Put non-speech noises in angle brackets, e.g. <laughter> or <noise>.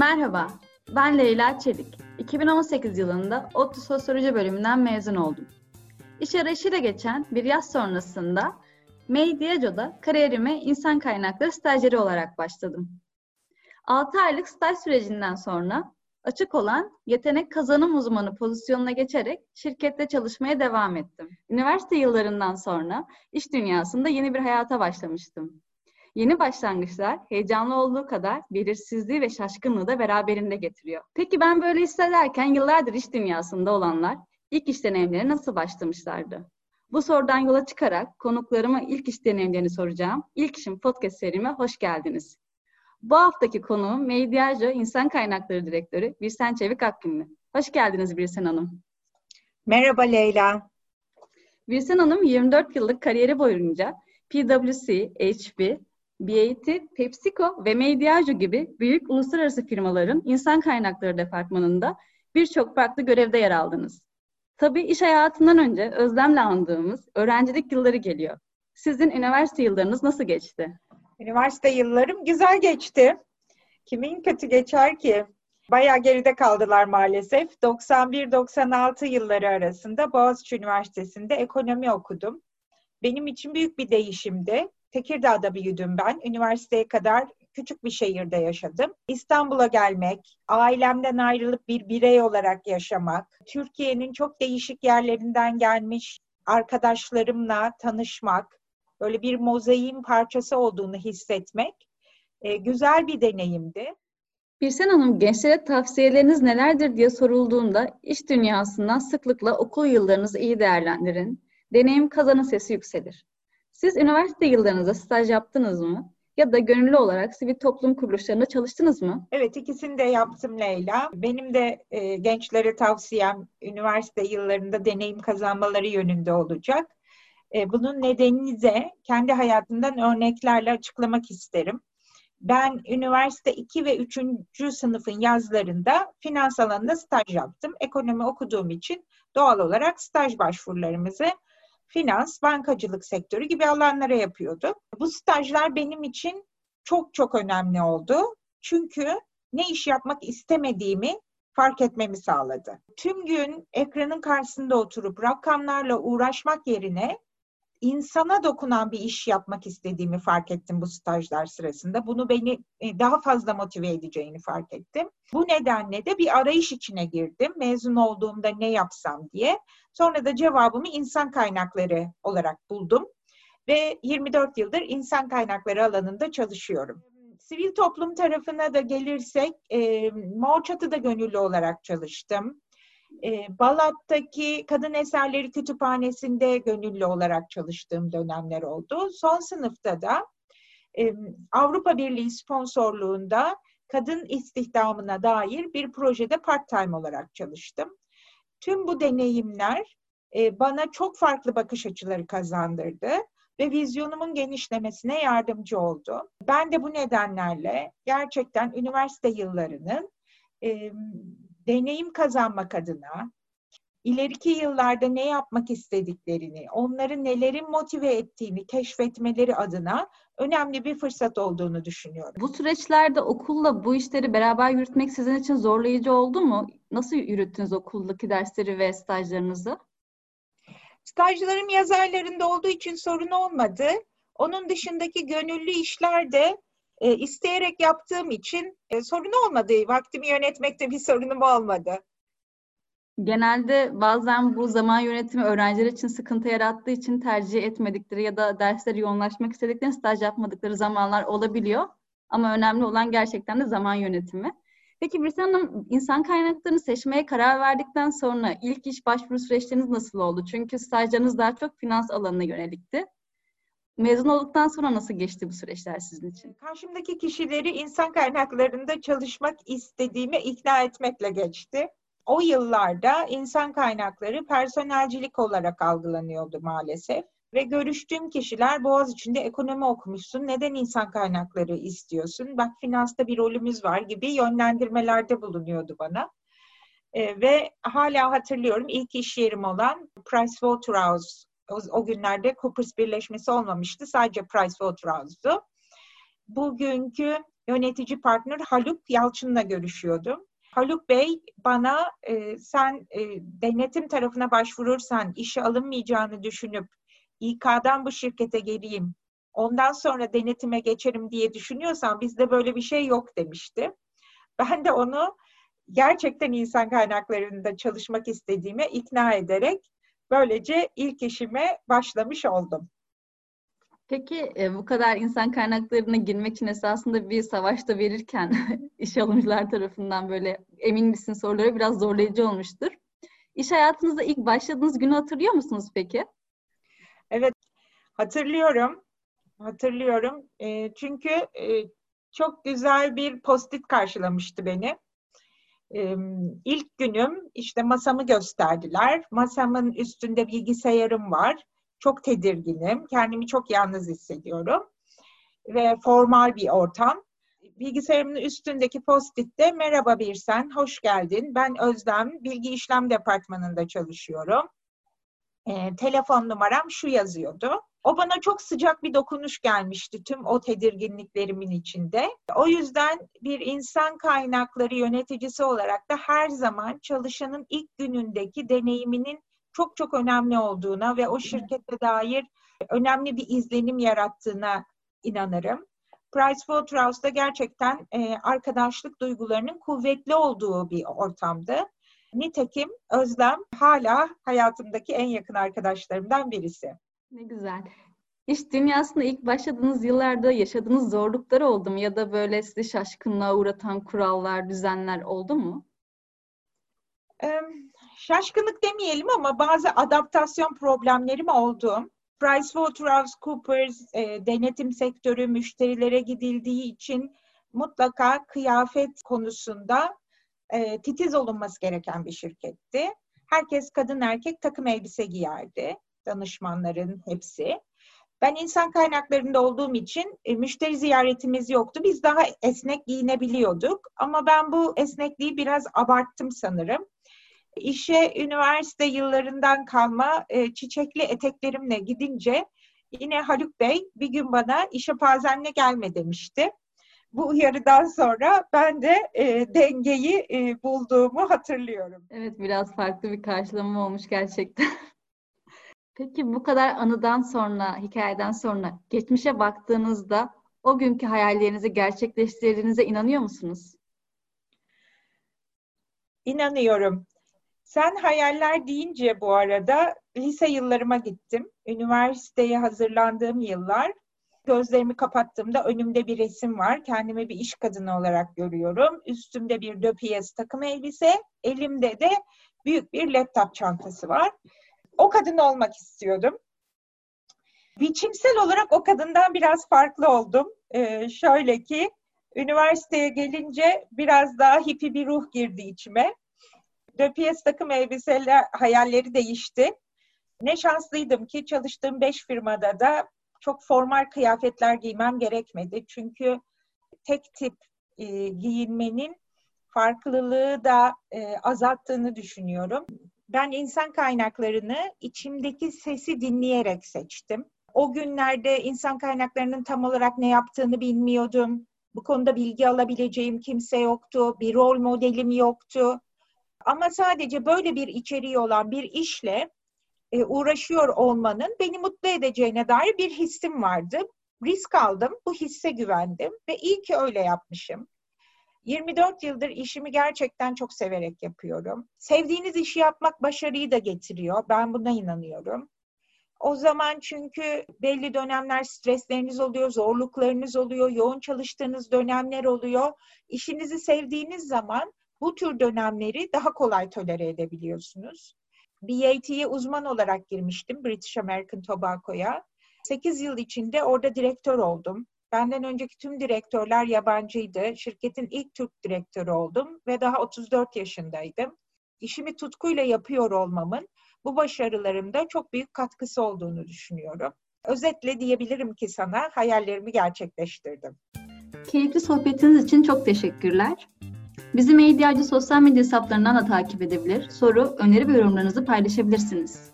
Merhaba, ben Leyla Çelik. 2018 yılında ODTÜ Sosyoloji bölümünden mezun oldum. İş arayışıyla geçen bir yaz sonrasında Medyaco'da kariyerime insan kaynakları stajyeri olarak başladım. 6 aylık staj sürecinden sonra açık olan yetenek kazanım uzmanı pozisyonuna geçerek şirkette çalışmaya devam ettim. Üniversite yıllarından sonra iş dünyasında yeni bir hayata başlamıştım. Yeni başlangıçlar heyecanlı olduğu kadar belirsizliği ve şaşkınlığı da beraberinde getiriyor. Peki ben böyle hissederken yıllardır iş dünyasında olanlar ilk iş deneyimleri nasıl başlamışlardı? Bu sorudan yola çıkarak konuklarıma ilk iş deneyimlerini soracağım. İlk işim podcast serime hoş geldiniz. Bu haftaki konuğum Mediajo İnsan Kaynakları Direktörü Birsen Çevik Akgünlü. Hoş geldiniz Birsen Hanım. Merhaba Leyla. Birsen Hanım 24 yıllık kariyeri boyunca PwC, HP, BAT, PepsiCo ve Mediajo gibi büyük uluslararası firmaların insan kaynakları departmanında birçok farklı görevde yer aldınız. Tabii iş hayatından önce özlemle andığımız öğrencilik yılları geliyor. Sizin üniversite yıllarınız nasıl geçti? Üniversite yıllarım güzel geçti. Kimin kötü geçer ki? Bayağı geride kaldılar maalesef. 91-96 yılları arasında Boğaziçi Üniversitesi'nde ekonomi okudum. Benim için büyük bir değişimdi. Tekirdağ'da büyüdüm ben. Üniversiteye kadar küçük bir şehirde yaşadım. İstanbul'a gelmek, ailemden ayrılıp bir birey olarak yaşamak, Türkiye'nin çok değişik yerlerinden gelmiş arkadaşlarımla tanışmak, böyle bir mozaiğin parçası olduğunu hissetmek e, güzel bir deneyimdi. Birsen Hanım, gençlere tavsiyeleriniz nelerdir diye sorulduğunda iş dünyasından sıklıkla okul yıllarınızı iyi değerlendirin, deneyim kazanın sesi yükselir. Siz üniversite yıllarınızda staj yaptınız mı? Ya da gönüllü olarak sivil toplum kuruluşlarında çalıştınız mı? Evet ikisini de yaptım Leyla. Benim de e, gençlere tavsiyem üniversite yıllarında deneyim kazanmaları yönünde olacak. E, bunun nedenini de kendi hayatımdan örneklerle açıklamak isterim. Ben üniversite 2 ve 3. sınıfın yazlarında finans alanında staj yaptım. Ekonomi okuduğum için doğal olarak staj başvurularımızı finans, bankacılık sektörü gibi alanlara yapıyordu. Bu stajlar benim için çok çok önemli oldu. Çünkü ne iş yapmak istemediğimi fark etmemi sağladı. Tüm gün ekranın karşısında oturup rakamlarla uğraşmak yerine insana dokunan bir iş yapmak istediğimi fark ettim bu stajlar sırasında. Bunu beni e, daha fazla motive edeceğini fark ettim. Bu nedenle de bir arayış içine girdim. Mezun olduğumda ne yapsam diye. Sonra da cevabımı insan kaynakları olarak buldum. Ve 24 yıldır insan kaynakları alanında çalışıyorum. Sivil toplum tarafına da gelirsek, e, Mor Çatı'da gönüllü olarak çalıştım. E, Balat'taki Kadın Eserleri Kütüphanesi'nde gönüllü olarak çalıştığım dönemler oldu. Son sınıfta da e, Avrupa Birliği sponsorluğunda kadın istihdamına dair bir projede part-time olarak çalıştım. Tüm bu deneyimler e, bana çok farklı bakış açıları kazandırdı ve vizyonumun genişlemesine yardımcı oldu. Ben de bu nedenlerle gerçekten üniversite yıllarının e, deneyim kazanmak adına, ileriki yıllarda ne yapmak istediklerini, onları nelerin motive ettiğini keşfetmeleri adına önemli bir fırsat olduğunu düşünüyorum. Bu süreçlerde okulla bu işleri beraber yürütmek sizin için zorlayıcı oldu mu? Nasıl yürüttünüz okuldaki dersleri ve stajlarınızı? Stajlarım yaz aylarında olduğu için sorun olmadı. Onun dışındaki gönüllü işler de e, isteyerek yaptığım için e, sorun olmadı. Vaktimi yönetmekte bir sorunum olmadı. Genelde bazen bu zaman yönetimi öğrenciler için sıkıntı yarattığı için tercih etmedikleri ya da dersleri yoğunlaşmak istedikleri staj yapmadıkları zamanlar olabiliyor. Ama önemli olan gerçekten de zaman yönetimi. Peki Birsen Hanım, insan kaynaklarını seçmeye karar verdikten sonra ilk iş başvuru süreçleriniz nasıl oldu? Çünkü stajlarınız daha çok finans alanına yönelikti. Mezun olduktan sonra nasıl geçti bu süreçler sizin için? Karşımdaki kişileri insan kaynaklarında çalışmak istediğime ikna etmekle geçti. O yıllarda insan kaynakları personelcilik olarak algılanıyordu maalesef. Ve görüştüğüm kişiler Boğaz içinde ekonomi okumuşsun, neden insan kaynakları istiyorsun, bak finansta bir rolümüz var gibi yönlendirmelerde bulunuyordu bana. E, ve hala hatırlıyorum ilk iş yerim olan Pricewaterhouse o, o günlerde Coopers birleşmesi olmamıştı. Sadece Pricewaterhouse'du. Bugünkü yönetici partner Haluk Yalçın'la görüşüyordum. Haluk Bey bana e, sen e, denetim tarafına başvurursan işe alınmayacağını düşünüp İK'dan bu şirkete geleyim, ondan sonra denetime geçerim diye düşünüyorsan bizde böyle bir şey yok demişti. Ben de onu gerçekten insan kaynaklarında çalışmak istediğime ikna ederek böylece ilk işime başlamış oldum. Peki e, bu kadar insan kaynaklarına girmek için esasında bir savaşta verirken <laughs> iş alımcılar tarafından böyle emin misin soruları biraz zorlayıcı olmuştur. İş hayatınızda ilk başladığınız günü hatırlıyor musunuz peki? Evet, hatırlıyorum. Hatırlıyorum. E, çünkü e, çok güzel bir postit karşılamıştı beni. İlk günüm işte masamı gösterdiler. Masamın üstünde bilgisayarım var çok tedirginim. Kendimi çok yalnız hissediyorum. Ve formal bir ortam. Bilgisayarımın üstündeki post-it'te merhaba Birsen, hoş geldin. Ben Özlem, bilgi işlem departmanında çalışıyorum. E, telefon numaram şu yazıyordu. O bana çok sıcak bir dokunuş gelmişti tüm o tedirginliklerimin içinde. O yüzden bir insan kaynakları yöneticisi olarak da her zaman çalışanın ilk günündeki deneyiminin çok çok önemli olduğuna ve o şirkete dair önemli bir izlenim yarattığına inanırım. Pricewaterhouse'da gerçekten e, arkadaşlık duygularının kuvvetli olduğu bir ortamdı. Nitekim Özlem hala hayatımdaki en yakın arkadaşlarımdan birisi. Ne güzel. İş dünyasında ilk başladığınız yıllarda yaşadığınız zorlukları oldu mu? Ya da böyle sizi şaşkınlığa uğratan kurallar, düzenler oldu mu? şaşkınlık demeyelim ama bazı adaptasyon problemlerim oldu. PricewaterhouseCoopers e, denetim sektörü müşterilere gidildiği için mutlaka kıyafet konusunda e, titiz olunması gereken bir şirketti. Herkes kadın erkek takım elbise giyerdi. Danışmanların hepsi. Ben insan kaynaklarında olduğum için e, müşteri ziyaretimiz yoktu. Biz daha esnek giyinebiliyorduk. Ama ben bu esnekliği biraz abarttım sanırım. İşe üniversite yıllarından kalma e, çiçekli eteklerimle gidince yine Haluk Bey bir gün bana işe pazenle gelme demişti. Bu uyarıdan sonra ben de e, dengeyi e, bulduğumu hatırlıyorum. Evet biraz farklı bir karşılama olmuş gerçekten. <laughs> Peki bu kadar anıdan sonra, hikayeden sonra geçmişe baktığınızda o günkü hayallerinizi gerçekleştirdiğinize inanıyor musunuz? İnanıyorum. Sen hayaller deyince bu arada lise yıllarıma gittim. Üniversiteye hazırlandığım yıllar. Gözlerimi kapattığımda önümde bir resim var. Kendimi bir iş kadını olarak görüyorum. Üstümde bir döpiyes takım elbise, elimde de büyük bir laptop çantası var. O kadın olmak istiyordum. Biçimsel olarak o kadından biraz farklı oldum. Ee, şöyle ki, üniversiteye gelince biraz daha hippi bir ruh girdi içime. Döpiyes takım elbiseyle hayalleri değişti. Ne şanslıydım ki çalıştığım beş firmada da çok formal kıyafetler giymem gerekmedi. Çünkü tek tip e, giyinmenin farklılığı da e, azalttığını düşünüyorum. Ben insan kaynaklarını içimdeki sesi dinleyerek seçtim. O günlerde insan kaynaklarının tam olarak ne yaptığını bilmiyordum. Bu konuda bilgi alabileceğim kimse yoktu. Bir rol modelim yoktu. Ama sadece böyle bir içeriği olan bir işle e, uğraşıyor olmanın beni mutlu edeceğine dair bir hissim vardı. Risk aldım, bu hisse güvendim ve iyi ki öyle yapmışım. 24 yıldır işimi gerçekten çok severek yapıyorum. Sevdiğiniz işi yapmak başarıyı da getiriyor. Ben buna inanıyorum. O zaman çünkü belli dönemler stresleriniz oluyor, zorluklarınız oluyor, yoğun çalıştığınız dönemler oluyor. İşinizi sevdiğiniz zaman bu tür dönemleri daha kolay tolere edebiliyorsunuz. BAT'ye uzman olarak girmiştim British American Tobacco'ya. 8 yıl içinde orada direktör oldum. Benden önceki tüm direktörler yabancıydı. Şirketin ilk Türk direktörü oldum ve daha 34 yaşındaydım. İşimi tutkuyla yapıyor olmamın bu başarılarımda çok büyük katkısı olduğunu düşünüyorum. Özetle diyebilirim ki sana hayallerimi gerçekleştirdim. Keyifli sohbetiniz için çok teşekkürler. Bizi Medyacı sosyal medya hesaplarından da takip edebilir, soru, öneri ve yorumlarınızı paylaşabilirsiniz.